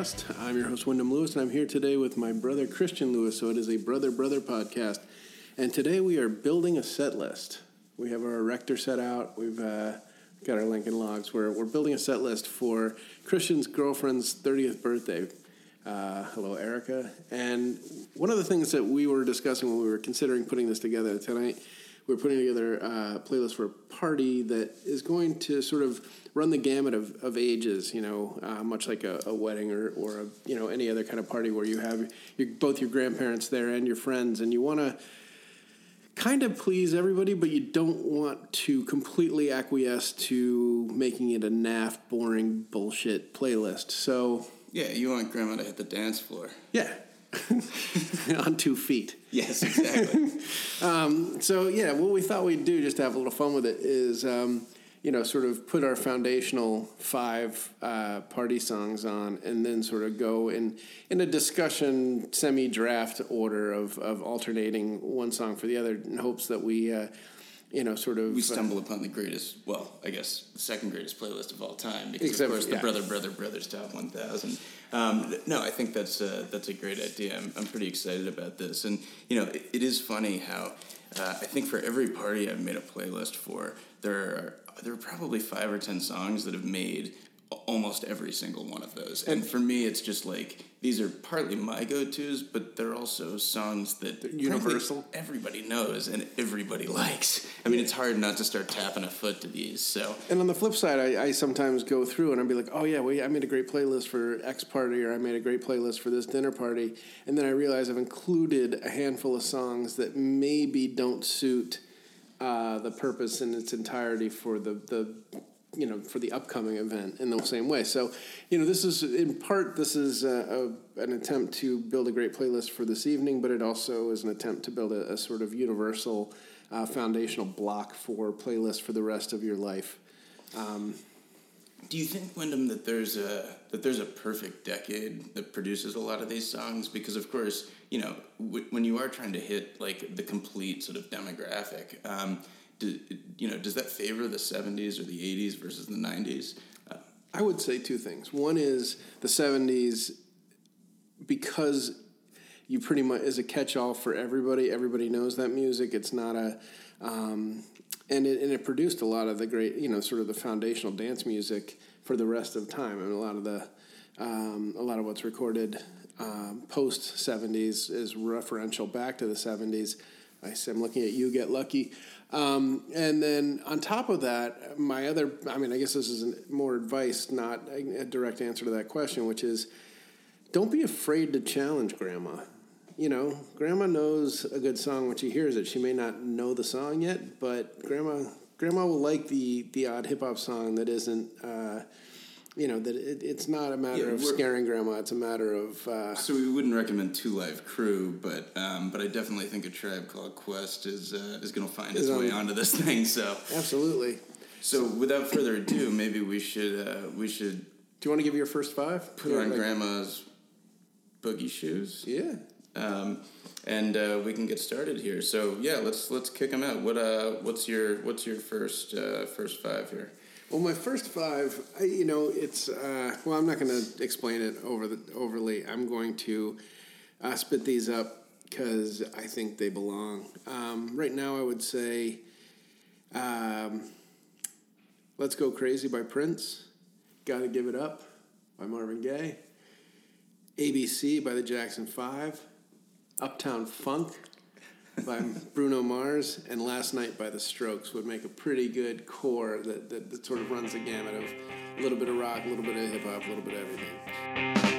podcast. I'm your host, Wyndham Lewis, and I'm here today with my brother, Christian Lewis. So it is a Brother, Brother podcast. And today we are building a set list. We have our erector set out. We've uh, got our Lincoln logs. We're, we're building a set list for Christian's girlfriend's 30th birthday. Uh, hello, Erica. And one of the things that we were discussing when we were considering putting this together tonight we're putting together a playlist for a party that is going to sort of run the gamut of, of ages, you know, uh, much like a, a, wedding or, or a, you know, any other kind of party where you have your, both your grandparents there and your friends, and you want to kind of please everybody, but you don't want to completely acquiesce to making it a naff, boring bullshit playlist. So yeah, you want grandma to hit the dance floor. Yeah, on two feet. Yes, exactly. um, so yeah, what we thought we'd do just to have a little fun with it is, um, you know, sort of put our foundational five uh, party songs on, and then sort of go in in a discussion semi draft order of of alternating one song for the other in hopes that we. Uh, you know, sort of. We uh, stumble uh, upon the greatest, well, I guess the second greatest playlist of all time because, except, of course, the yeah. Brother, Brother, Brothers Top 1000. Um, no, I think that's a, that's a great idea. I'm, I'm pretty excited about this. And, you know, it, it is funny how uh, I think for every party I've made a playlist for, there are, there are probably five or 10 songs that have made almost every single one of those. And for me, it's just like these are partly my go-tos, but they're also songs that are universal everybody knows and everybody likes. I mean, it's hard not to start tapping a foot to these. So, and on the flip side, I, I sometimes go through and I'll be like, oh yeah, well, I made a great playlist for X party, or I made a great playlist for this dinner party, and then I realize I've included a handful of songs that maybe don't suit. Uh, the purpose in its entirety for the, the you know for the upcoming event in the same way. So, you know, this is in part this is a, a, an attempt to build a great playlist for this evening, but it also is an attempt to build a, a sort of universal uh, foundational block for playlists for the rest of your life. Um, do you think, Wyndham, that there's a that there's a perfect decade that produces a lot of these songs? Because of course, you know, w- when you are trying to hit like the complete sort of demographic. Um, do, you know, does that favor the 70s or the 80s versus the 90s? Uh, I would say two things. One is the 70s because you pretty much is a catch-all for everybody. Everybody knows that music. It's not a um, and it, and it produced a lot of the great, you know, sort of the foundational dance music for the rest of time. I mean, a lot of the um, a lot of what's recorded um, post 70s is referential back to the 70s. I see. I'm looking at you, Get Lucky. Um, and then on top of that, my other, I mean, I guess this is more advice, not a direct answer to that question, which is don't be afraid to challenge grandma. You know, grandma knows a good song when she hears it. She may not know the song yet, but grandma grandma will like the the odd hip hop song that isn't uh, you know that it, it's not a matter yeah, of scaring grandma. It's a matter of. Uh, so we wouldn't recommend Two Live Crew, but um, but I definitely think a tribe called Quest is uh, is going to find its way onto this thing. So absolutely. So without further ado, maybe we should uh, we should. Do you want to give your first five? Put on like, grandma's boogie shoes. Yeah. Um, and uh, we can get started here. So yeah, let's let's kick them out. What uh, what's your what's your first uh, first five here? Well, my first five, I, you know, it's uh, well, I'm not going to explain it over the overly. I'm going to uh, spit these up because I think they belong. Um, right now, I would say, um, "Let's Go Crazy" by Prince, "Gotta Give It Up" by Marvin Gaye, "ABC" by the Jackson Five, "Uptown Funk" by Bruno Mars and Last Night by The Strokes would make a pretty good core that, that, that sort of runs the gamut of a little bit of rock, a little bit of hip hop, a little bit of everything.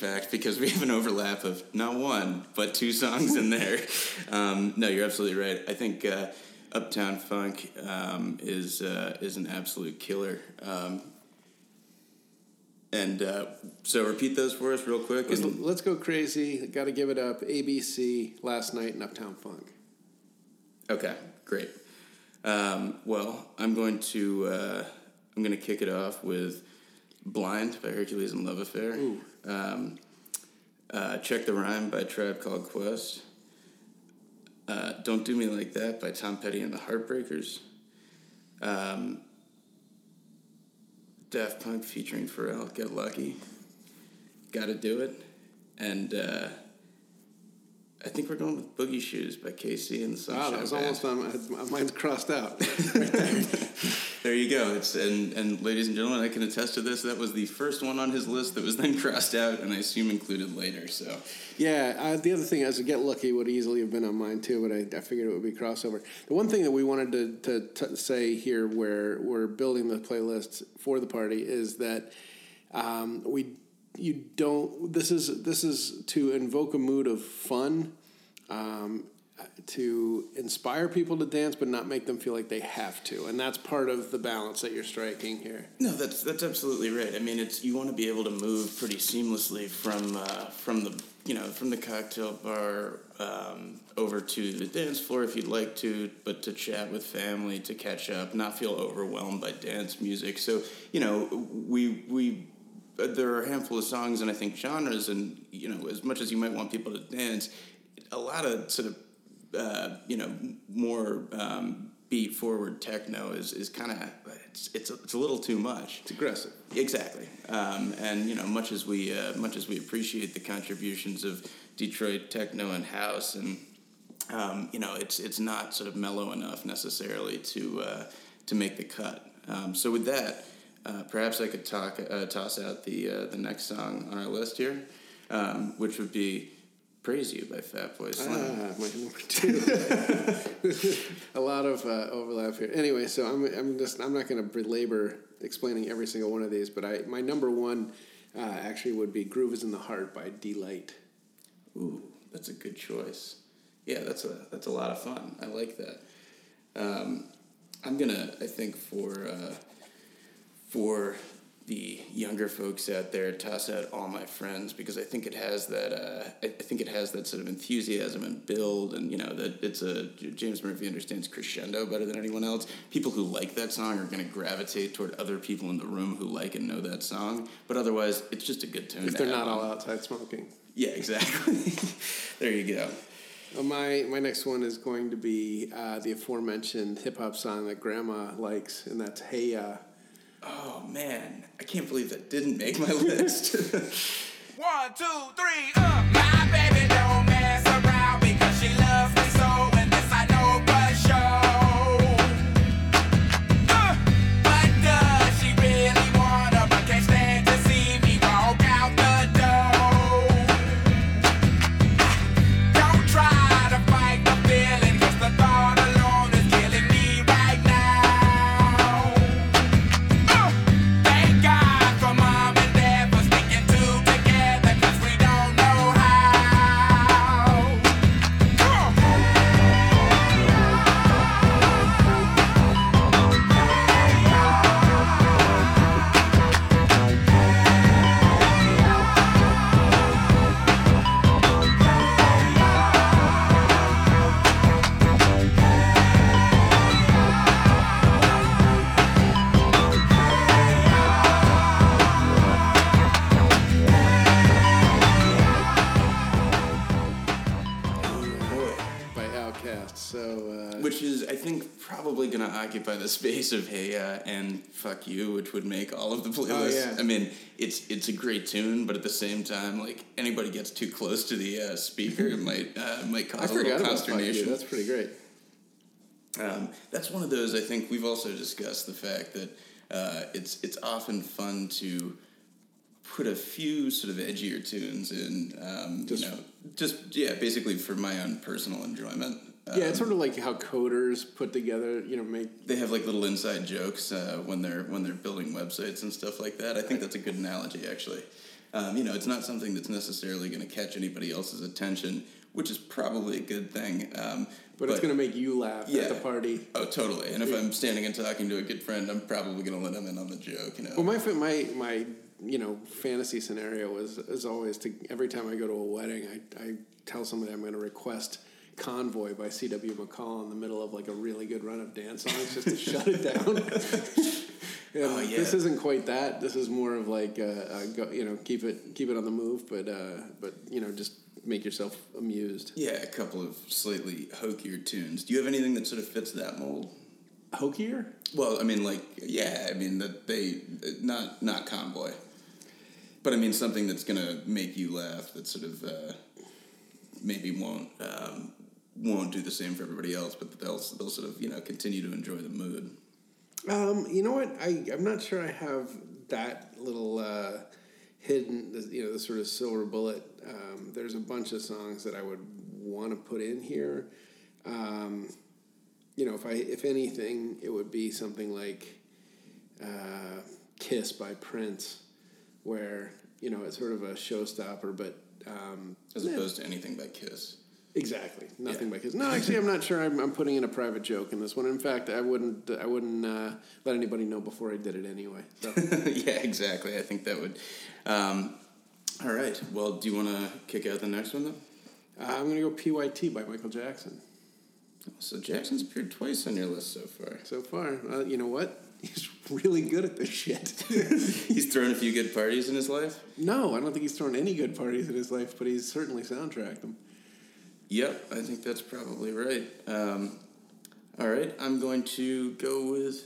Fact, because we have an overlap of not one but two songs in there. Um, no, you're absolutely right. I think uh, Uptown Funk um, is uh, is an absolute killer. Um, and uh, so repeat those for us real quick. Let's, let's go crazy. Got to give it up. ABC last night in Uptown Funk. Okay, great. Um, well, I'm going to uh, I'm going to kick it off with "Blind" by Hercules and Love Affair. Um, uh, "Check the Rhyme" by Tribe Called Quest. Uh, "Don't Do Me Like That" by Tom Petty and the Heartbreakers. Um, Daft Punk featuring Pharrell, Get Lucky. Gotta Do It. And uh, I think we're going with Boogie Shoes by KC and the Sunshine Wow, that was Band. almost on my, mine's crossed out. There you go. It's and, and ladies and gentlemen, I can attest to this. That was the first one on his list that was then crossed out, and I assume included later. So Yeah, uh, the other thing is, Get Lucky would easily have been on mine too, but I, I figured it would be crossover. The one thing that we wanted to, to, to say here, where we're building the playlist for the party, is that um, we you don't. This is this is to invoke a mood of fun, um, to inspire people to dance, but not make them feel like they have to, and that's part of the balance that you're striking here. no, that's that's absolutely right. I mean, it's you want to be able to move pretty seamlessly from uh, from the you know from the cocktail bar um, over to the dance floor if you'd like to, but to chat with family, to catch up, not feel overwhelmed by dance music. So you know, we we there are a handful of songs and I think genres, and you know, as much as you might want people to dance, a lot of sort of uh, you know more um, beat forward techno is is kind of it's it's a, it's a little too much. It's aggressive. Exactly, um, and you know, much as we uh, much as we appreciate the contributions of Detroit techno and house, and um, you know, it's it's not sort of mellow enough necessarily to uh, to make the cut. Um, so with that, uh, perhaps I could talk uh, toss out the uh, the next song on our list here, um, which would be "Praise You" by Fatboy Slim. Ah, my number two. a lot of uh, overlap here. Anyway, so I'm, I'm just I'm not going to belabor explaining every single one of these, but I my number one uh, actually would be "Groove Is in the Heart" by Deee-Lite. Ooh, that's a good choice. Yeah, that's a that's a lot of fun. I like that. Um, I'm gonna, I think for uh, for the younger folks out there, toss out all my friends because I think it has that. Uh, I, I think it has that sort of enthusiasm and build, and you know that it's a James Murphy understands crescendo better than anyone else. People who like that song are going to gravitate toward other people in the room who like and know that song. But otherwise, it's just a good tune. If they're not on. all outside smoking. Yeah, exactly. there you go. Uh, my my next one is going to be uh, the aforementioned hip hop song that Grandma likes, and that's Hey Ya. Oh man, I can't believe that didn't make my list. One, two, three, uh. My baby of Hey Ya and Fuck You, which would make all of the playlists. Oh, yeah. I mean, it's it's a great tune, but at the same time, like anybody gets too close to the uh, speaker, it might uh, might cause a little about Fuck You. consternation. That's pretty great. Um, that's one of those. I think we've also discussed the fact that uh, it's it's often fun to put a few sort of edgier tunes in. Um, Just- you know, just yeah, basically for my own personal enjoyment. Yeah, it's sort of like how coders put together, you know, make they have like little inside jokes uh, when they're when they're building websites and stuff like that. I think that's a good analogy, actually. Um, you know, it's not something that's necessarily going to catch anybody else's attention, which is probably a good thing. Um, but, it's going to make you laugh Yeah. at the party. Oh, totally. And if I'm standing and talking to a good friend, I'm probably going to let him in on the joke. You know. Well, my my my you know fantasy scenario is is always to every time I go to a wedding, I I tell somebody I'm going to request "Convoy" by C.W. McCall in the middle of like a really good run of dance songs just to shut it down. Oh, yeah. This isn't quite that. This is more of like uh, uh, go, you know keep it keep it on the move, but uh, but you know just make yourself amused. yeah, a couple of slightly hokier tunes. Do you have anything that sort of fits that mold? Hokier? Well, I mean, like, yeah, I mean that they not not convoy, but I mean something that's gonna make you laugh. That sort of uh, maybe won't um, won't do the same for everybody else, but they'll they'll sort of you know continue to enjoy the mood. Um, you know what? I I'm not sure I have that little uh, hidden, you know, the sort of silver bullet. Um, there's a bunch of songs that I would want to put in here. Um, you know, if I if anything, it would be something like uh, "Kiss" by Prince, where you know it's sort of a showstopper, but um, As opposed to anything by Kiss. Exactly, nothing Yeah. by Kiss. No, actually, I'm not sure. I'm, I'm putting in a private joke in this one. In fact, I wouldn't. I wouldn't uh, let anybody know before I did it anyway. So. yeah, exactly. I think that would. Um, all right. Well, do you want to kick out the next one then? Uh, I'm gonna go PYT by Michael Jackson. So Jackson's appeared twice on your list so far. So far, uh, you know what? He's really good at this shit. He's thrown a few good parties in his life. no, I don't think he's thrown any good parties in his life, but he's certainly soundtracked them. Yep, I think that's probably right. Um, all right, I'm going to go with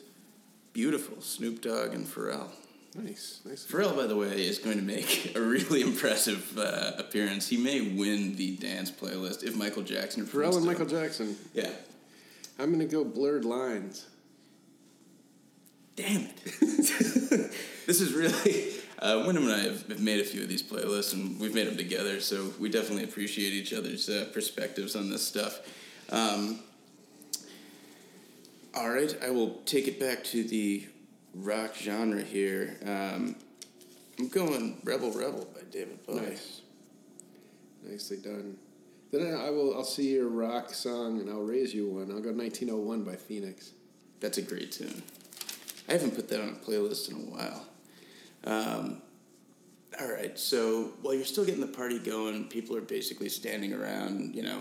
Beautiful, Snoop Dogg and Pharrell. Nice, nice. Pharrell, by the way, is going to make a really impressive uh, appearance. He may win the dance playlist if Michael Jackson. Pharrell and Michael Jackson. Yeah. I'm gonna go Blurred Lines. Damn it. this is really. Uh, Wyndham and I have, have made a few of these playlists and we've made them together, so we definitely appreciate each other's uh, perspectives on this stuff. Um, all right, I will take it back to the rock genre here. Um, I'm going Rebel Rebel by David Bowie. Nice, nicely done. Then I will. I'll see your rock song, and I'll raise you one. I'll go 1901 by Phoenix. That's a great tune. I haven't put that on a playlist in a while. Um, all right, so while you're still getting the party going, people are basically standing around, you know,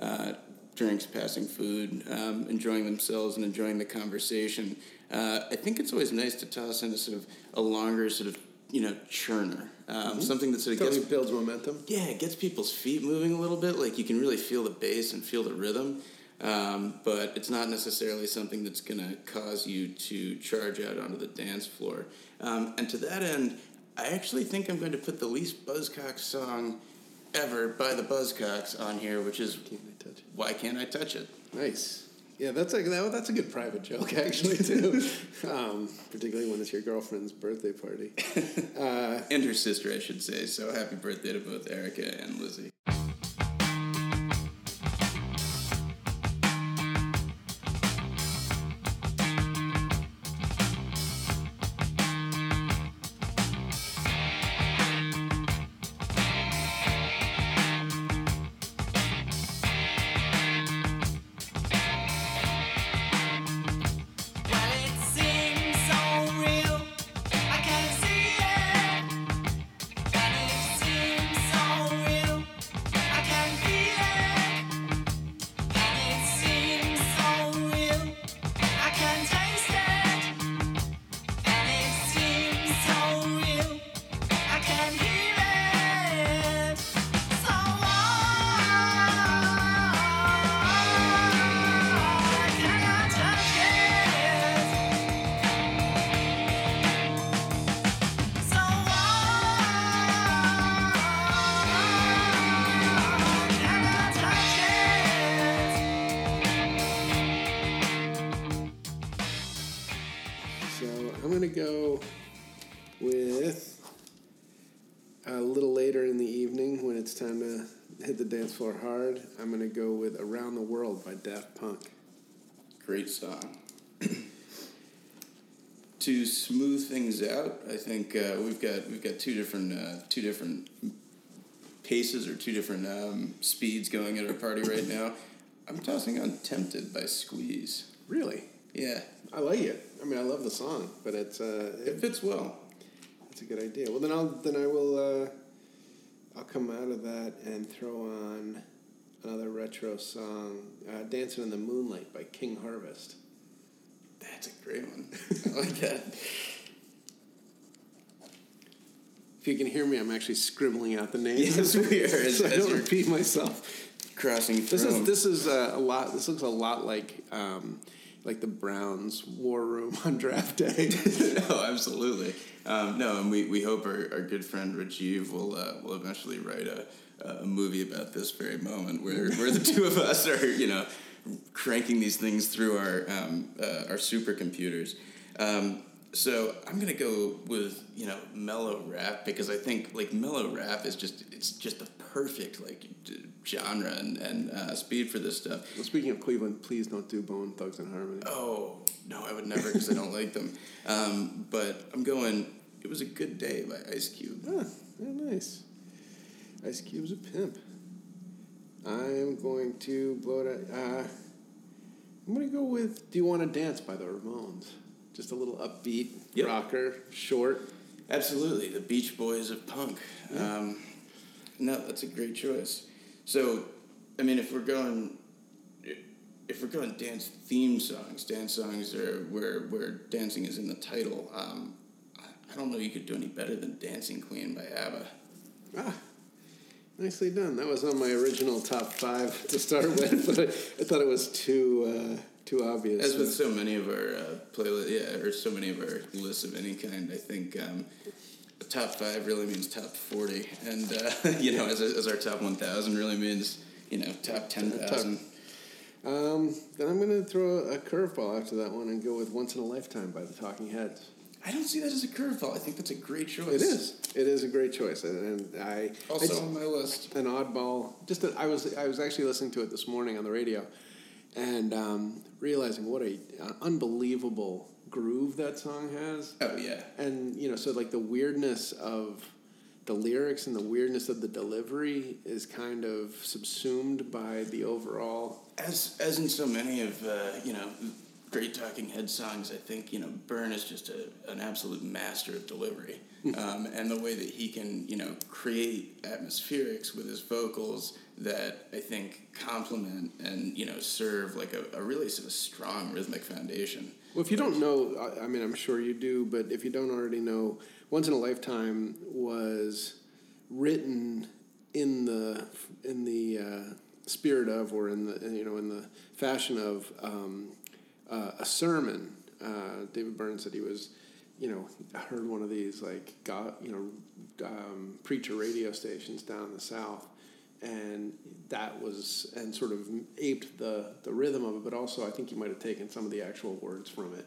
uh, drinks, passing food, um, enjoying themselves and enjoying the conversation. Uh, I think it's always nice to toss in a sort of a longer sort of, you know, churner, um, something that sort of Totally gets builds momentum. yeah, it gets people's feet moving a little bit. Like you can really feel the bass and feel the rhythm, um, but it's not necessarily something that's going to cause you to charge out onto the dance floor. Um, and to that end, I actually think I'm going to put the least Buzzcocks song ever by the Buzzcocks on here, which is Can't I touch "Why Can't I Touch It." Nice. Yeah, that's like that, that's a good private joke actually too. um, particularly when it's your girlfriend's birthday party. And her sister, I should say. So happy birthday to both Erica and Lizzie. It's time to hit the dance floor hard, I'm gonna go with "Around the World" by Daft Punk. Great song. to smooth things out, I think uh, we've got we've got two different uh, two different paces or two different um, speeds going at our party right now. I'm tossing on "Tempted" by Squeeze. Really, Yeah, I like it. I mean, I love the song, but it's uh, it it, fits well. it's a good idea. Well, then I'll then I will uh, I'll come out of that and throw on another retro song, uh, "Dancing in the Moonlight" by King Harvest. That's a great one. I like that. If you can hear me, I'm actually scribbling out the names. Yes, we are, so I don't repeat myself. Crossing This is this is a lot. This looks a lot like um, like the Browns' war room on draft day. no, absolutely. Um, no, and we, we hope our, our good friend Rajiv will uh, will eventually write a, a movie about this very moment where, where the two of us are you know cranking these things through our um, uh, our supercomputers. Um, so I'm gonna go with you know mellow rap because I think like mellow rap is just it's just the perfect like genre and, and uh, speed for this stuff. well, speaking of Cleveland, please don't do Bone Thugs and Harmony. Oh no, I would never because I don't like them. Um, but I'm going. It was a good day by Ice Cube. Ah, yeah, nice. Ice Cube's a pimp. I'm going to blow it. Out. Uh, I'm going to go with "Do You Want to Dance" by the Ramones. Just a little upbeat Yep. rocker, short. Absolutely, the Beach Boys of punk. Um, no, that's a great choice. So, I mean, if we're going, if we're going dance theme songs, dance songs are where where dancing is in the title. Um, I don't know you could do any better than "Dancing Queen" by ABBA. Ah, nicely done. That was on my original top five to start with, but I, I thought it was too uh, too obvious. As with so many of our uh, playlists, yeah, or so many of our lists of any kind, I think um, top five really means top forty, and uh, you know, as, as our top one thousand really means you know top ten thousand. um, then I'm going to throw a curveball after that one and go with "Once in a Lifetime" by the Talking Heads. I don't see that as a curveball. I think that's a great choice. It is. It is a great choice, and, and I also it's on my list. an oddball. Just that I was I was actually listening to it this morning on the radio, and um, realizing what a uh, unbelievable groove that song has. Oh yeah, and you know so like the weirdness of the lyrics and the weirdness of the delivery is kind of subsumed by the overall. As as in so many of uh, you know great Talking Head songs, I think you know Byrne is just a, an absolute master of delivery, um, and the way that he can you know create atmospherics with his vocals that I think complement and you know serve like a, a really sort of strong rhythmic foundation. well if you don't know I- i mean i'm sure you do but if you don't already know once in a lifetime was written in the in the uh, spirit of or in the you know in the fashion of um, uh, a sermon uh, david byrne said he was you know heard one of these like God, you know um, preacher radio stations down in the south and that was and sort of aped the the rhythm of it but also i think you might have taken some of the actual words from it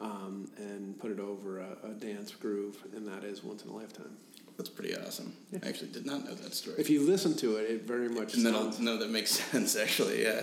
um, and put it over a, a dance groove and that is once in a lifetime That's pretty awesome. I actually did not know that story. if you listen to it it very much and then I'll sounds know that makes sense actually. Yeah.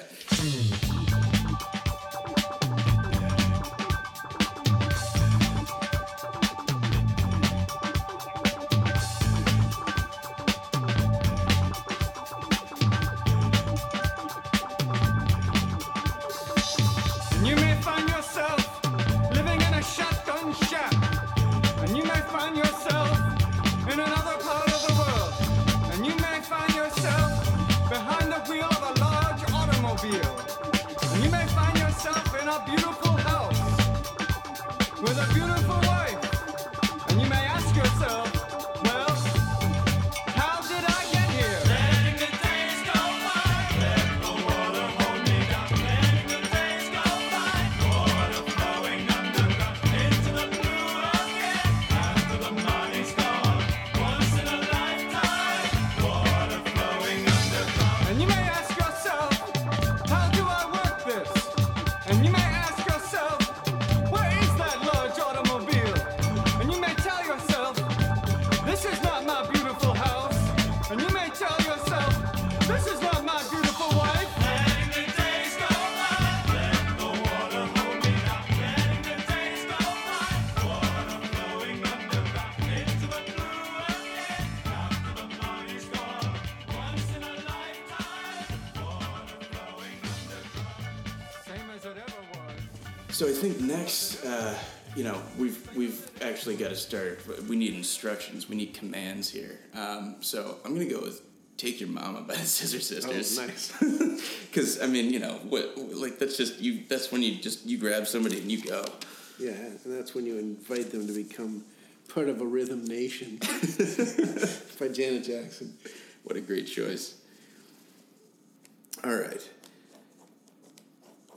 Actually got to start. We need instructions. We need commands here. Um, so I'm gonna go with "Take Your Mama" by the Scissor Sisters. Oh, nice. Because I mean, you know, what like that's just you. That's when you just you grab somebody and you go. Yeah, and that's when you invite them to become part of a rhythm nation by Janet Jackson. What a great choice. All right.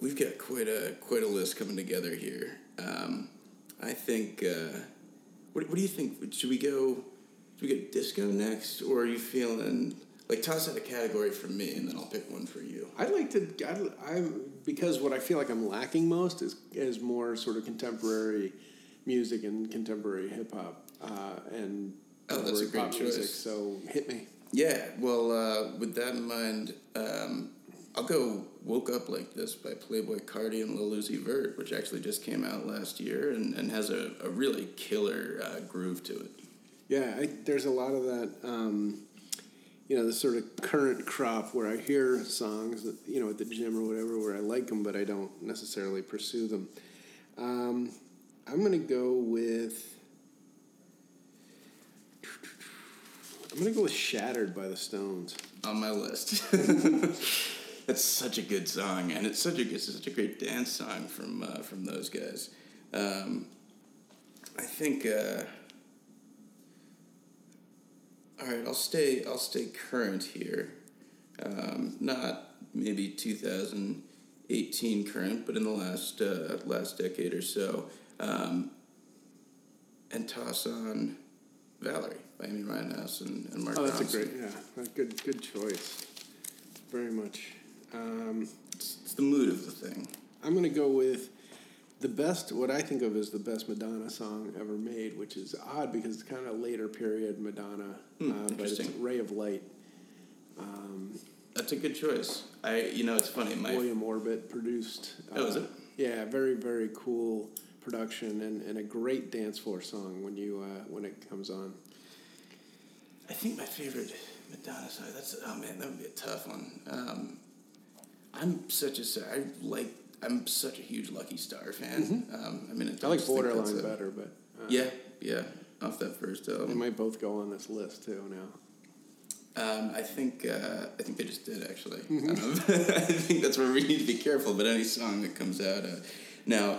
We've got quite a quite a list coming together here. Um, I think. Uh, what, what do you think? Should we go? Should we go disco next, or are you feeling like toss out a category for me, and then I'll pick one for you. I'd like to. I'd, I'm because what I feel like I'm lacking most is is more sort of contemporary music and contemporary hip hop uh, and Oh, that's a great pop music. So hit me. Yeah, well, uh, with that in mind, um, I'll go "Woke Up Like This" by Playboi Carti and Lil Uzi Vert, which actually just came out last year and, and has a, a really killer uh, groove to it. Yeah, I, there's a lot of that. Um, you know, the sort of current crop where I hear songs, that, you know, at the gym or whatever, where I like them, but I don't necessarily pursue them. Um, I'm gonna go with. I'm gonna go with "Shattered" by the Stones. on my list. That's such a good song, and it's such a it's such a great dance song from uh, from those guys. Um, I think. Uh, all right, I'll stay. I'll stay current here. Um, not maybe 2018 current, but in the last uh, last decade or so. Um, and toss on Valerie by Amy Winehouse and, and Mark Oh, that's a great, yeah, a good, good choice. Very much. Um, It's, it's the mood of the thing. I'm going to go with the best, what I think of as the best Madonna song ever made, which is odd because it's kind of later period Madonna, Hmm, uh, but it's. Ray of Light. That's a good choice. I, you know, it's funny. My William Orbit produced. uh, Oh, is it? Yeah, very, very cool production and, and a great dance floor song when you uh, when it comes on. I think my favorite Madonna song. That's oh man, that would be a tough one. Um, I'm such a I like. I'm such a huge Lucky Star fan. Um, I mean, Mm-hmm. I like Borderline a- better, but uh, Yeah, yeah. Off that first they might both go on this list too now. um, I think uh, I think they just did actually. Mm-hmm. Um, I think that's where we need to be careful. But any song that comes out uh, now,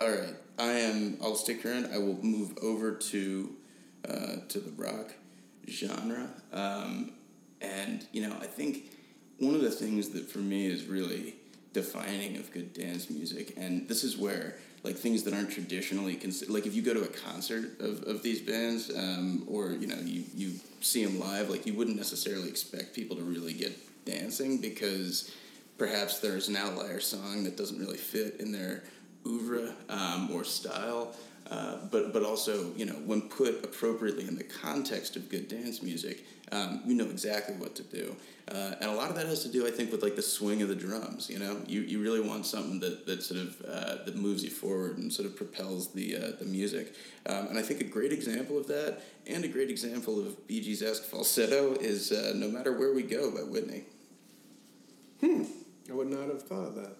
all right. I am. I'll stick around. I will move over to uh, to the rock genre, um, and you know, I think one of the things that for me is really defining of good dance music, and this is where like things that aren't traditionally considered, like if you go to a concert of, of these bands, um, or you know, you you see them live, like you wouldn't necessarily expect people to really get dancing because perhaps there's an outlier song that doesn't really fit in their oeuvre um, or style. Uh, but but also you know when put appropriately in the context of good dance music, um, you know exactly what to do, uh, and a lot of that has to do I think with like the swing of the drums. You know, you, you really want something that, that sort of uh, that moves you forward and sort of propels the uh, the music. Um, and I think a great example of that, and a great example of Bee Gees esque falsetto is uh, "No Matter Where We Go" by Whitney. Hmm, I would not have thought of that.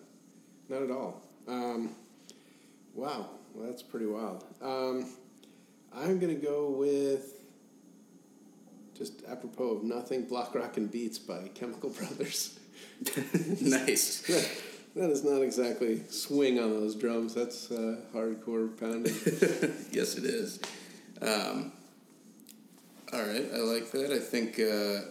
Not at all. Um, wow, well, that's pretty wild. Um, I'm going to go with, just apropos of nothing, Block Rock and Beats by Chemical Brothers. nice. that is not exactly swing on those drums. That's uh, hardcore pounding. yes, it is. Um, all right, I like that. I think uh,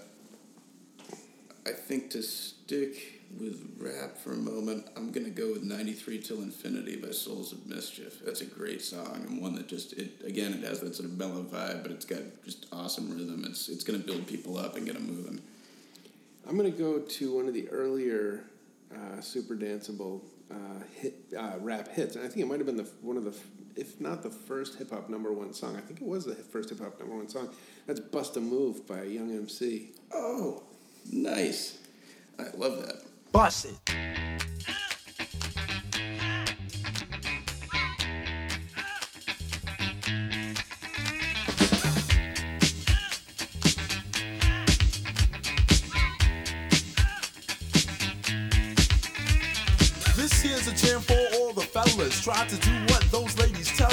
I think to stick with rap for a moment, I'm gonna go with "93 Till Infinity" by Souls of Mischief. That's a great song and one that just it again it has that sort of mellow vibe, but it's got just awesome rhythm. It's it's gonna build people up and get them moving. I'm going to go to one of the earlier uh, super danceable uh, hit uh, rap hits, and I think it might have been the one of the, if not the first hip hop number one song. I think it was the first hip hop number one song. That's "Bust a Move" by Young MC. Oh, nice! I love that. Bust it. This here's a jam for all the fellas. Try to do what those ladies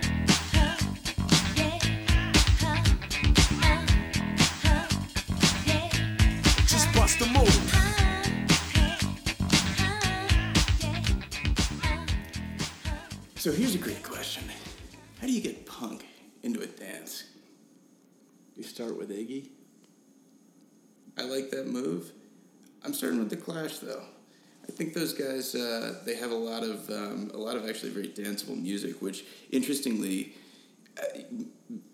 Just So here's a great question: How do you get punk into a dance? You start with Iggy. I like that move. I'm starting with the Clash though. I think those guys uh, they have a lot of um, a lot of actually very danceable music, which interestingly, uh,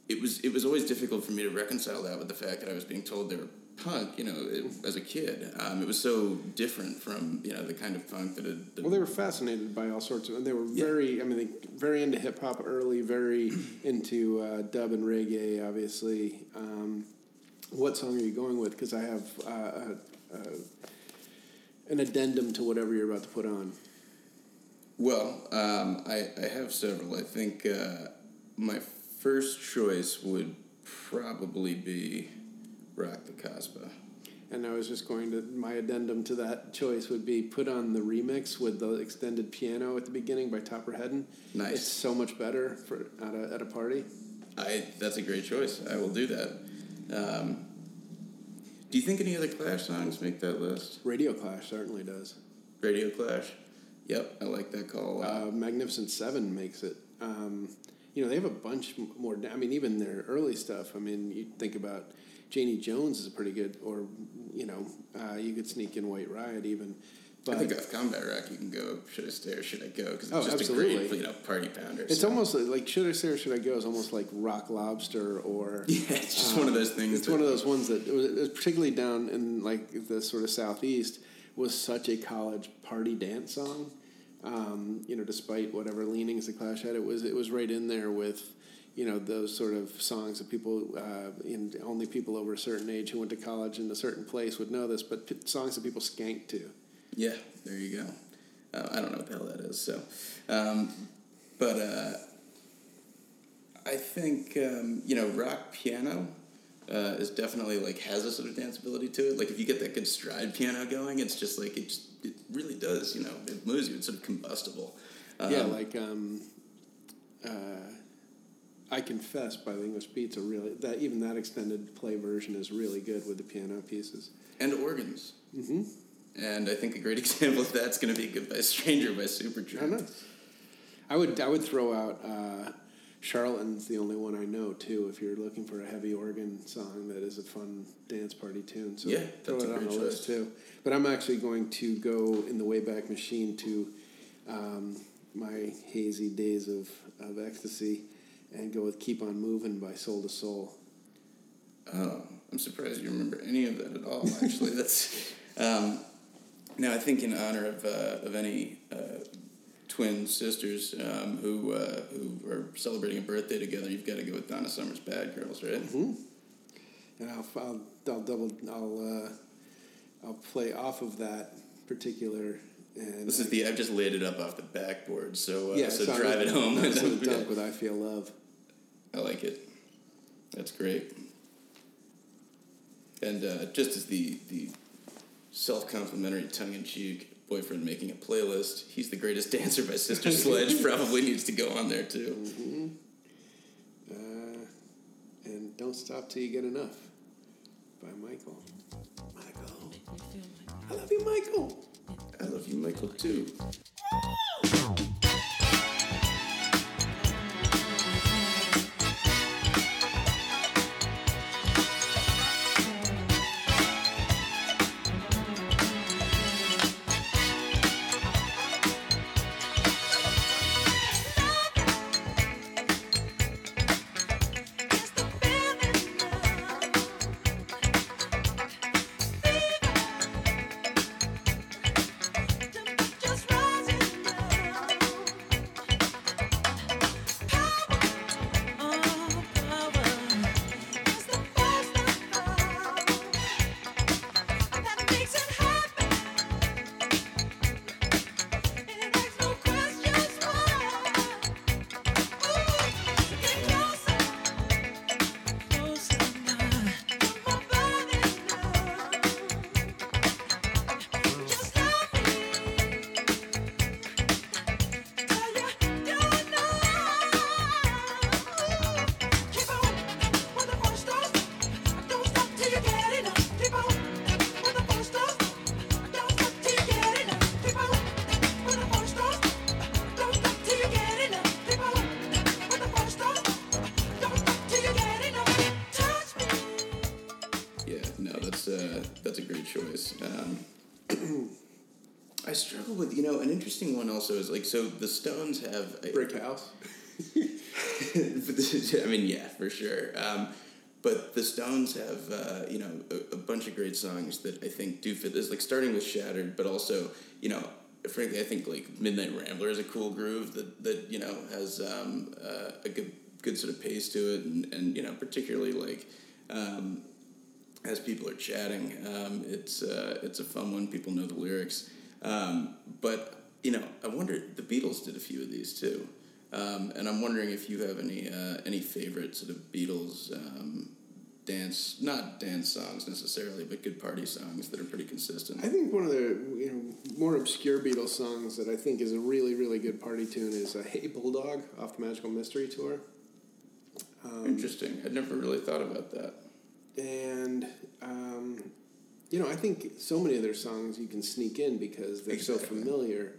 it was it was always difficult for me to reconcile that with the fact that I was being told they were punk. You know, it, as a kid, um, it was so different from you know the kind of punk that. Had, Well, they were fascinated by all sorts of, and they were Yeah. very. I mean, they very into hip hop early, very into uh, dub and reggae. Obviously, um, what song are you going with? Because I have uh, a, a, an addendum to whatever you're about to put on. Well, um, I, I have several. I think uh, my first choice would probably be Rock the Casbah. And I was just going to my addendum to that choice would be put on the remix with the extended piano at the beginning by Topper Headon. Nice. It's so much better for at a, at a party. I that's a great choice. I will do that. Um, do you think any other Clash songs make that list? Radio Clash certainly does. Radio Clash. Yep, I like that call. Uh, Magnificent Seven makes it. Um, you know, they have a bunch more. I mean, even their early stuff. I mean, you think about Janie Jones is a pretty good, or you know, uh, you could sneak in White Riot even. But I think off Combat Rock you can go. Should I stay or should I go? Because it's Oh, just a absolutely. great, you know, party pounder. it's so- almost like, Should I stay or Should I Go is almost like Rock Lobster or yeah, it's just one of those things. It's one of those ones that, it was, it was particularly down in like the sort of southeast, was such a college party dance song. Um, you know, despite whatever leanings the Clash had, it was it was right in there with, you know, those sort of songs that people, uh, in only people over a certain age who went to college in a certain place would know this, but p- songs that people skank to. Yeah, there you go. Uh, I don't know what the hell that is. So, um, but uh, I think um, you know, rock piano uh, is definitely like has a sort of danceability to it. Like if you get that good stride piano going, it's just like it. Just, it really does. You know, it moves you. It's sort of combustible. Um, yeah, like um, uh, I Confess by the English Beats are really that even that extended play version is really good with the piano pieces. and organs. Mm-hmm. And I think a great example of that's going to be "Goodbye Stranger" by Supertramp. I. I would I would throw out uh, Charlatan's the only one I know too. If you're looking for a heavy organ song that is a fun dance party tune, so Yeah, throw that's it a on the great list too. But I'm actually going to go in the Wayback Machine to um, my hazy days of, of ecstasy and go with "Keep on Moving" by Soul II Soul. Oh, I'm surprised you remember any of that at all. Actually, that's um, now I think in honor of uh, of any uh, twin sisters um, who uh, who are celebrating a birthday together, you've got to go with Donna Summer's "Bad Girls," right? And I'll, I'll, I'll double I'll uh, I'll play off of that particular. And This is the I've just laid it up off the backboard, so uh, yeah, so I'm drive it home. I'm gonna dunk with "I Feel Love." I like it. That's great. And uh, just as the the self complimentary, tongue in cheek boyfriend making a playlist, he's the greatest dancer by Sister Sledge. Probably needs to go on there too. Uh, and "Don't Stop Till You Get Enough" by Michael. Michael, I love you, Michael. I love you, Michael, too. Also is like so the Stones have a, Brick House. I mean, yeah, for sure. Um, but the Stones have, uh, you know, a, a bunch of great songs that I think do fit this. Like starting with "Shattered," but also, you know, frankly, I think like "Midnight Rambler" is a cool groove that that you know has um, uh, a good good sort of pace to it, and and you know, particularly like. Um, as people are chatting, um, it's uh, it's a fun one. People know the lyrics, um, but you know, I wonder. The Beatles did a few of these too, um, and I'm wondering if you have any uh, any favorite sort of Beatles um, dance, not dance songs necessarily, but good party songs that are pretty consistent. I think one of the you know more obscure Beatles songs that I think is a really really good party tune is uh, "Hey Bulldog" off the Magical Mystery Tour. Interesting. I'd never really thought about that. and um, you know, I think so many of their songs you can sneak in because they're so familiar.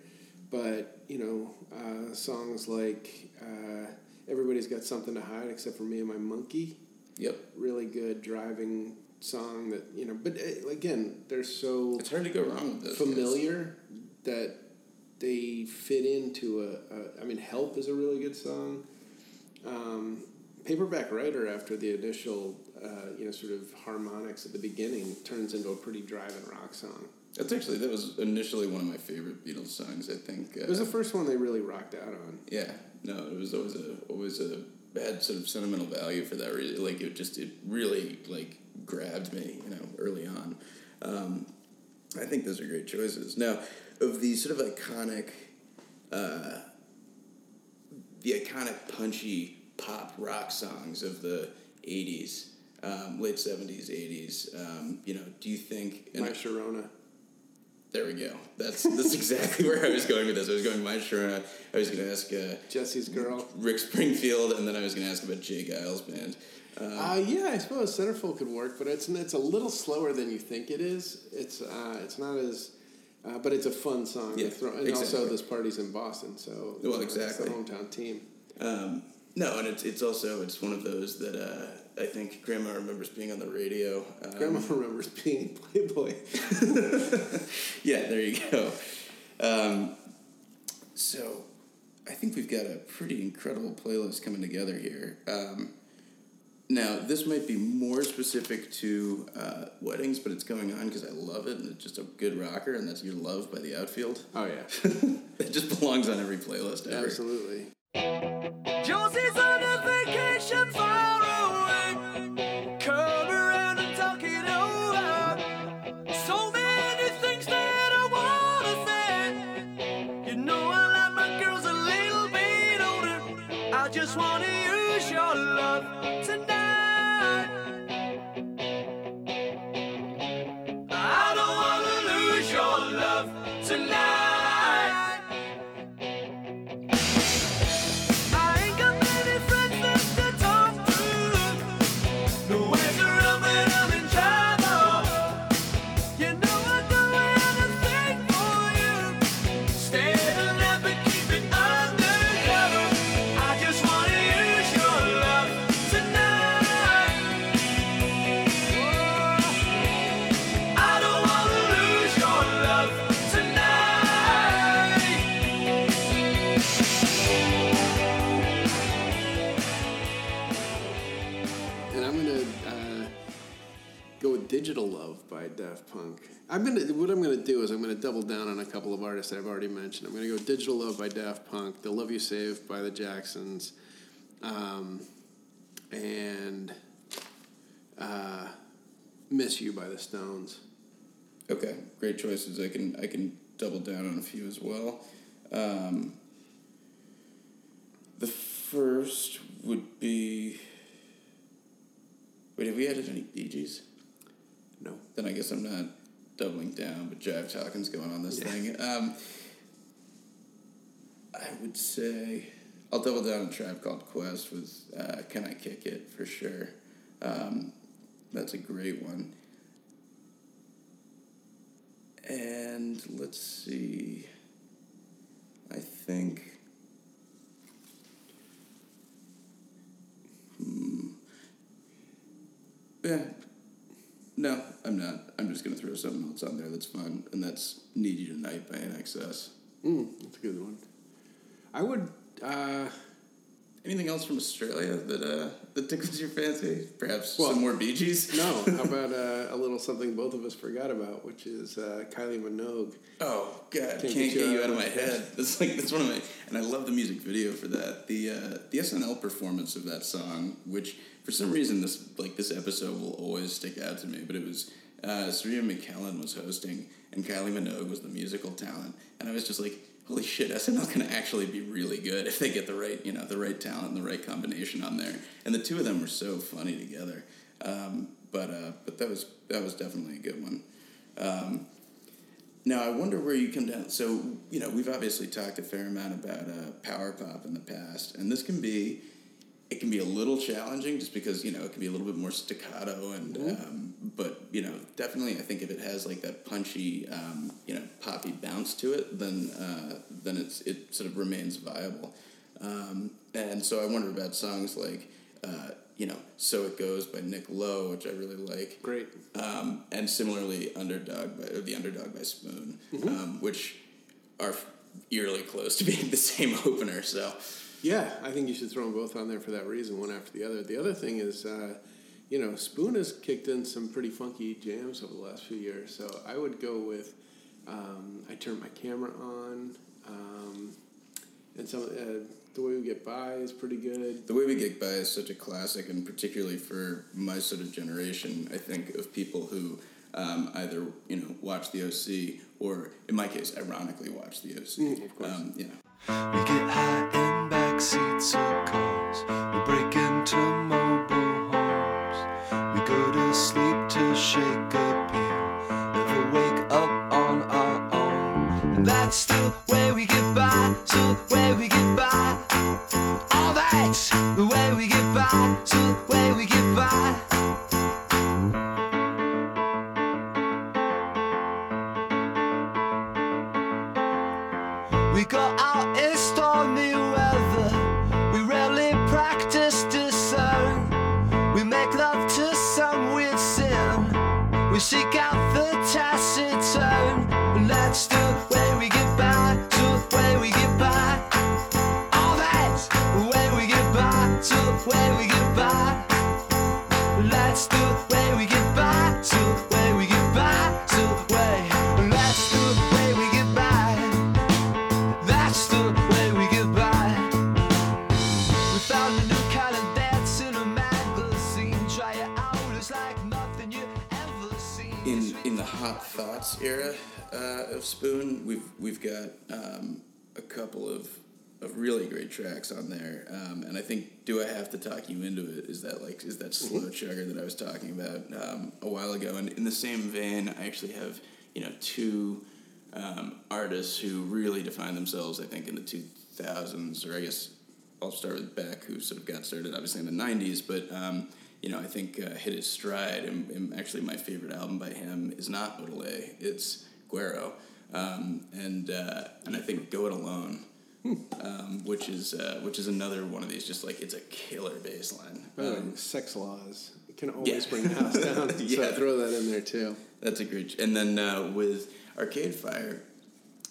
But you know, uh, songs like uh, "Everybody's Got Something to Hide Except for Me and My Monkey," Yep. really good driving song. That you know, but uh, again, they're so It's hard to go wrong with this. familiar that they fit into a, a. I mean, "Help" is a really good song. Um, Paperback Writer, after the initial, uh, you know, sort of harmonics at the beginning, turns into a pretty driving rock song. That's actually that was initially one of my favorite Beatles songs. I think uh, It was the first one they really rocked out on. Yeah, no, it was always a always a had sort of sentimental value for that reason. Like it just it really like grabbed me, you know, early on. Um, I think those are great choices. Now, of these sort of iconic, uh, the iconic punchy pop rock songs of the '80s, um, late '70s, '80s, um, you know, do you think? My Sharona. There we go. That's that's exactly where I was going with this. I was going my Sharona. I was going to ask uh, Jesse's Girl. Rick Springfield, and then I was going to ask about J. Geils band. Uh, yeah, I suppose Centerfold could work, but it's it's a little slower than you think it is. It's uh, it's not as, uh, but it's a fun song. Yeah, throw, and also this party's in Boston, so Well, you know, it's the exactly. hometown team. Um, no, and it's it's also it's one of those that uh, I think Grandma remembers being on the radio. Um, Grandma remembers being Playboy. Yeah, there you go. Um, so, I think we've got a pretty incredible playlist coming together here. Um, now, this might be more specific to uh, weddings, but it's going on because I love it and it's just a good rocker, and that's Your Love by the Outfield. Oh yeah, it just belongs on every playlist ever. absolutely. Josie's on a vacation I'm gonna what I'm gonna do is I'm gonna double down on a couple of artists that I've already mentioned. I'm gonna go "Digital Love" by Daft Punk, "The Love You Save" by the Jacksons, um, and uh, "Miss You" by the Stones. Okay, great choices. I can I can double down on a few as well. Um, the first would be. Wait, have we added any Bee Gees? No, Then I guess I'm not doubling down, but Jive Talking's going on this thing. Um, I would say I'll double down on Tribe Called Quest with uh, Can I Kick It for sure. Um, that's a great one. And let's see. I think. Hmm. Yeah. No, I'm not. I'm just gonna throw something else on there that's fun, and that's "Need You Tonight" by INXS. Mm, that's a good one. I would. Uh, Anything else from Australia that uh, that tickles your fancy? Perhaps Well, some more Bee Gees? no, how about uh, a little something both of us forgot about, which is uh, Kylie Minogue. Oh God, can't, get get, you you out out of my head. That's like that's one of my, and I love the music video for that. The uh, the SNL performance of that song, which for some reason this like this episode will always stick out to me. But it was uh, Sir Ian McKellen was hosting, and Kylie Minogue was the musical talent, and I was just like, holy shit, SNL can actually be really good if they get the right you know the right talent and the right combination on there. And the two of them were so funny together. Um, but uh, but that was that was definitely a good one. Um, now I wonder where you come down. So you know we've obviously talked a fair amount about uh, power pop in the past, and this can be it can be a little challenging just because you know it can be a little bit more staccato and um, but you know definitely I think if it has like that punchy um, you know poppy bounce to it then uh, then it's it sort of remains viable. Um, and so I wonder about songs like uh, you know "So It Goes" by Nick Lowe, which I really like. Great. Um, and similarly, "Underdog" by or "The Underdog" by Spoon, um, which are eerily close to being the same opener. So Yeah, I think you should throw them both on there for that reason, one after the other. The other thing is, uh, you know, Spoon has kicked in some pretty funky jams over the last few years. So I would go with um, I Turned My Camera On, um, and some uh, The Way We Get By is pretty good. The Way We Get By is such a classic, and particularly for my sort of generation, I think of people who um, either you know watch the OC or, in my case, ironically watch the OC. of course. Um, we've got um, a couple of of really great tracks on there, um, and I think "Do I Have to Talk You Into It" is that like is that slow chugger that I was talking about um, a while ago. And in the same vein, I actually have you know two um, artists who really defined themselves. I think in the two thousands, or I guess I'll start with Beck, who sort of got started obviously in the '90s, but um, you know I think uh, hit his stride. And, and actually, my favorite album by him is not Odelay; it's Guero, um, and uh, and I think Go It Alone, um, which is uh, which is another one of these. Just like it's a killer bass line. By Um, Sexx Laws can always yeah. bring the house down. So Yeah. throw that in there too. That's a great. And then uh, with Arcade Fire,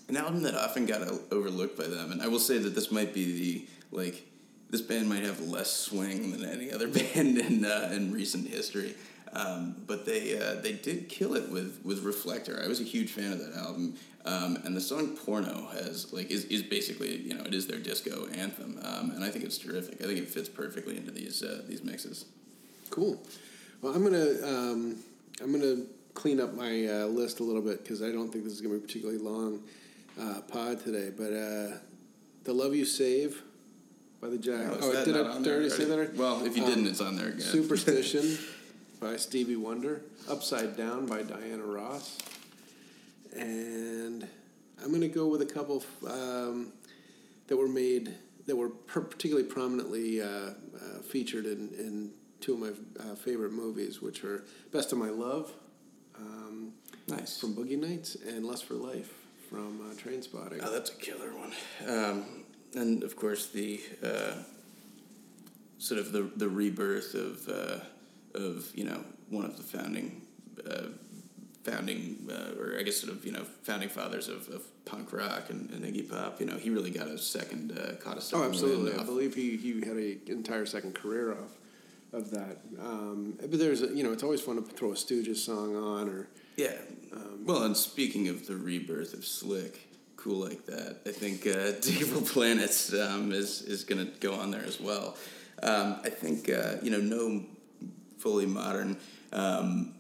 an album that often got overlooked by them, and I will say that this might be the like this band might have less swing than any other band in uh, in recent history. Um, but they uh, they did kill it with with Reflector. I was a huge fan of that album, um, and the song "Porno" has like is, is basically you know it is their disco anthem, um, and I think it's terrific. I think it fits perfectly into these uh, these mixes. Cool. Well, I'm gonna um, I'm gonna clean up my uh, list a little bit because I don't think this is gonna be a particularly long uh, pod today. But uh, the "Love You Save" by the Jack. Oh, Oh, did I, did I already say that? already? Well, if you Um, didn't, it's on there again. Superstition by Stevie Wonder, Upside Down by Diana Ross, and I'm going to go with a couple um, that were made that were per- particularly prominently uh, uh, featured in, in two of my uh, favorite movies, which are Best of My Love um, Nice. from Boogie Nights and Lust for Life from uh, Trainspotting. Oh, that's a killer one. Um, and of course, the uh, sort of the the rebirth of uh, of you know one of the founding uh, founding, uh, or I guess sort of you know founding fathers of, of punk rock and, and Iggy Pop. You know, he really got a second uh, caught a Oh, absolutely. I believe he, he had an entire second career off of that. Um, but there's, a, you know, it's always fun to throw a Stooges song on or. Yeah. well, and speaking of the rebirth of Slick, cool like that, I think uh, Planets um, is is going to go on there as well. Um, I think uh, you know no fully modern um,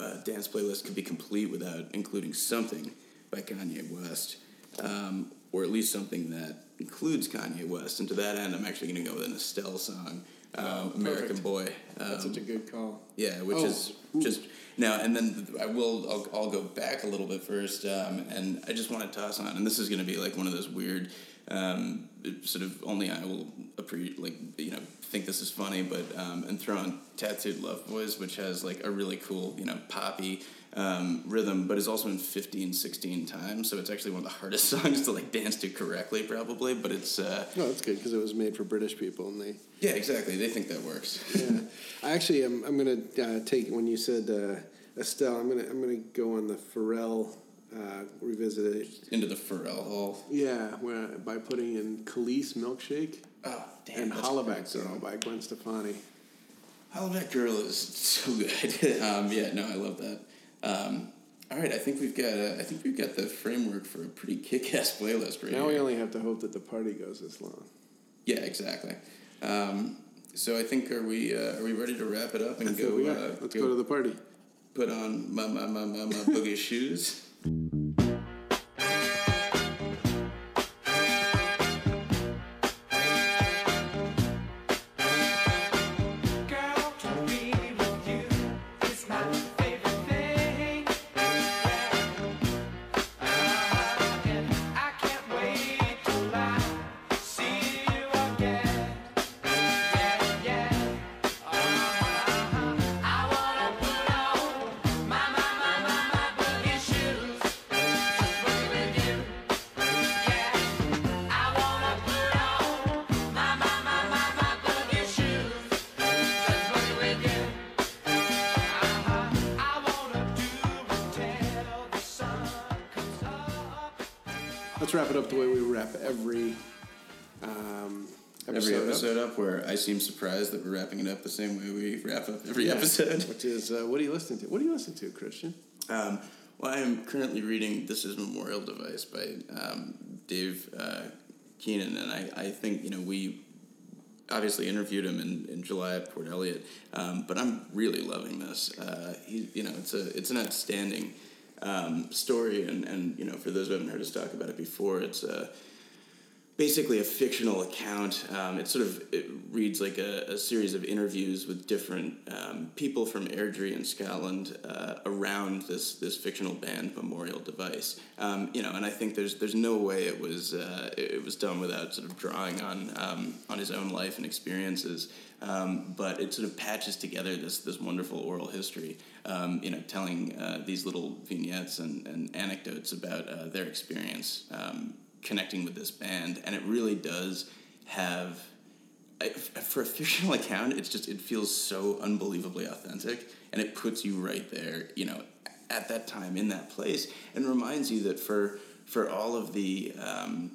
uh, dance playlist could be complete without including something by Kanye West, um, or at least something that includes Kanye West. And to that end, I'm actually going to go with an Estelle song, um, American perfect. Boy. That's Um, such a good call. yeah, which Oh, is just now and then. I will. I'll, I'll go back a little bit first, um, and I just want to toss on. And this is going to be like one of those weird, um, sort of only I will appreciate, like you know, think this is funny, but um, and throw on "Tattooed Love Boys," which has like a really cool, you know, poppy um, rhythm, but is also in 15, 16 times. So it's actually one of the hardest songs to like dance to correctly, probably. But it's uh, No, that's good because it was made for British people and they. yeah, exactly. They think that works. Yeah, I actually am. I'm gonna uh, take when you said uh, Estelle. I'm gonna I'm gonna go on the Pharrell uh, revisited. Into the Pharrell hole. Yeah, where, by putting in Kelis Milkshake Oh, damn. and Hollaback. Girl by Gwen Stefani. Hollaback Girl is so good. um, yeah, no, I love that. Um, all right, I think we've got uh, I think we've got the framework for a pretty kick-ass playlist right Now here. we only have to hope that the party goes this long. yeah, exactly. Um, so I think are we uh, are we ready to wrap it up and go? uh, Let's go to the party. put on my my my my, my boogie shoes. Let's wrap it up the way we wrap every um, episode. Every up, episode up where I seem surprised that we're wrapping it up the same way we wrap up every Yeah. episode. which is uh, what are you listening to? What are you listening to, Christian? Um, well, I am currently reading This Is Memorial Device by um, Dave uh, Keenan, and I, I think, you know, we obviously interviewed him in, in July at Port Eliot, um, but I'm really loving this. Uh, he, you know, it's, a, it's an outstanding um, story, and, and, you know, for those who haven't heard us talk about it before, it's a basically a fictional account. Um, it sort of it reads like a, a series of interviews with different um, people from Airdrie in Scotland uh, around this this fictional band Memorial Device. Um, you know, and I think there's there's no way it was uh, it was done without sort of drawing on um, on his own life and experiences. Um, but it sort of patches together this this wonderful oral history. Um, you know, telling uh, these little vignettes and, and anecdotes about uh, their experience um, connecting with this band, and it really does have. I- For a fictional account, it's just it feels so unbelievably authentic, and it puts you right there, you know, at that time in that place, and reminds you that for for all of the um,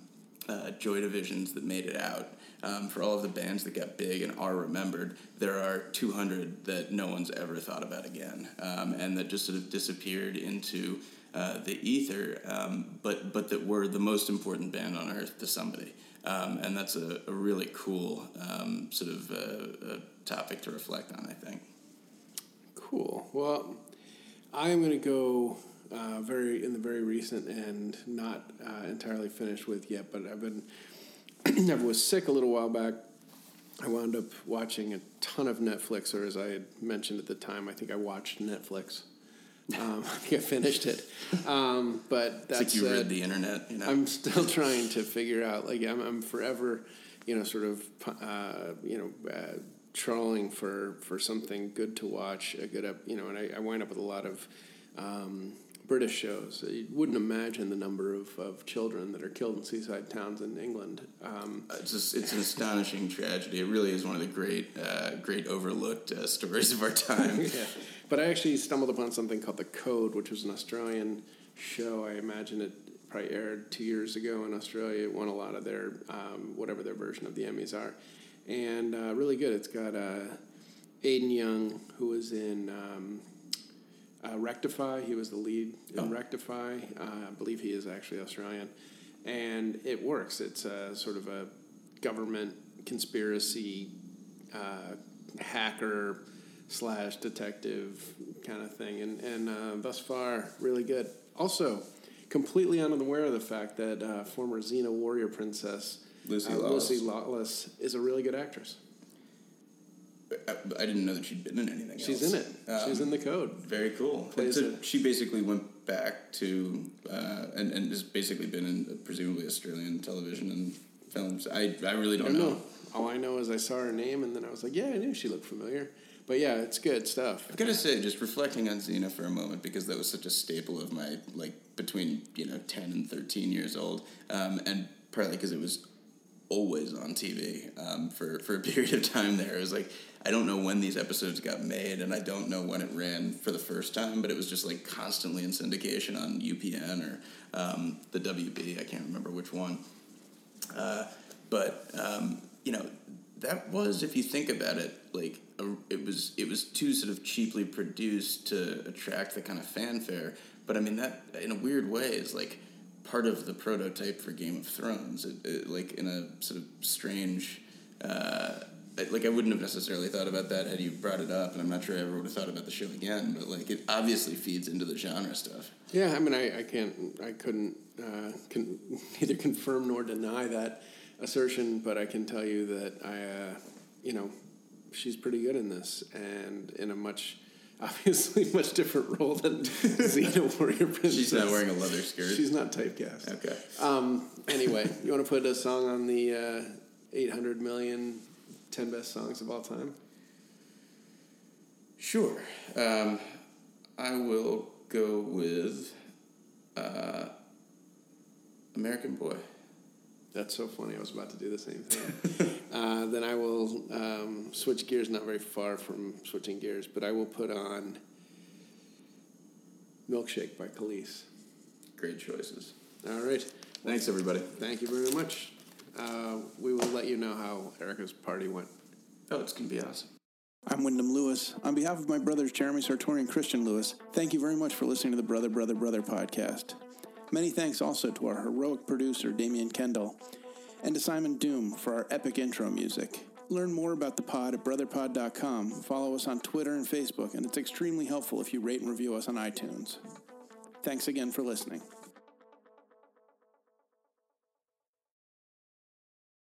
uh, Joy Divisions that made it out, um, for all of the bands that got big and are remembered, there are 200 that no one's ever thought about again, um, and that just sort of disappeared into uh, the ether, um, but but that were the most important band on earth to somebody, um, and that's a, a really cool um, sort of uh, topic to reflect on. I think. Cool. Well, I'm going to go uh, very in the very recent and not uh, entirely finished with yet, but I've been I was sick a little while back. I wound up watching a ton of Netflix, or as I had mentioned at the time, I think I watched Netflix. Um, I think I finished it, um, but It's that's like you read the internet, you know. I'm still trying to figure out. Like I'm, I'm forever, you know, sort of, uh, you know, uh, trawling for for something good to watch, a good, you know, and I, I wind up with a lot of um, British shows. You wouldn't imagine the number of, of children that are killed in seaside towns in England. Um, It's just, it's an astonishing tragedy. It really is one of the great uh, great overlooked uh, stories of our time. yeah. But I actually stumbled upon something called The Code, which was an Australian show. I imagine it probably aired two years ago in Australia. It won a lot of their, um, whatever their version of the Emmys are. And uh, really good. It's got uh, Aden Young, who was in um, uh, Rectify. He was the lead in Oh. Rectify. Uh, I believe he is actually Australian. And it works. It's a, sort of a government conspiracy uh, hacker slash detective kind of thing. And, and uh, thus far, really good. Also, completely unaware of the fact that uh, former Xena warrior princess Lucy uh, Lawless. Lucy Lawless is a really good actress. I, I didn't know that she'd been in anything She's else. in it. She's Um, in the code. Very cool. Plays So a- she basically went back to uh, and and has basically been in presumably Australian television and films. I I really don't don't know. know. All I know is I saw her name, and then I was like, "Yeah, I knew she looked familiar." But yeah, it's good stuff. I've got to say, just reflecting on Xena for a moment, because that was such a staple of my like between you know ten and thirteen years old, um, and partly because it was always on TV um, for for a period of time. There, it was like I don't know when these episodes got made, and I don't know when it ran for the first time, but it was just like constantly in syndication on UPN or um, the WB. I can't remember which one. Uh, but um, you know, that was, if you think about it, like a, it was it was too sort of cheaply produced to attract the kind of fanfare. But I mean, that in a weird way is like part of the prototype for Game of Thrones. It, it, like in a sort of strange. Uh, like I wouldn't have necessarily thought about that had you brought it up, and I'm not sure I ever would have thought about the show again. But like, it obviously feeds into the genre stuff. Yeah, I mean, I, I can't, I couldn't uh, con- neither confirm nor deny that assertion, but I can tell you that I, uh, you know, she's pretty good in this, and in a much, obviously, much different role than Xena Warrior Princess. She's not wearing a leather skirt. She's not typecast. okay. Um, anyway, you want to put a song on the uh, 800 million 10 best songs of all time? Sure. Um, I will go with uh, American Boy. That's so funny. I was about to do the same thing. uh, then I will um, switch gears, not very far from switching gears, but I will put on Milkshake by Kelis. Great choices. All right. Thanks, everybody. Thank you very much. Uh, we will let you know how Erica's party went. Oh, it's going to be awesome. I'm Wyndham Lewis. On behalf of my brothers Jeremy Sartori and Christian Lewis, thank you very much for listening to the Brother, Brother, Brother podcast. Many thanks also to our heroic producer, Damian Kendall, and to Simon Doom for our epic intro music. Learn more about the pod at brotherpod.com. Follow us on Twitter and Facebook, and it's extremely helpful if you rate and review us on iTunes. Thanks again for listening.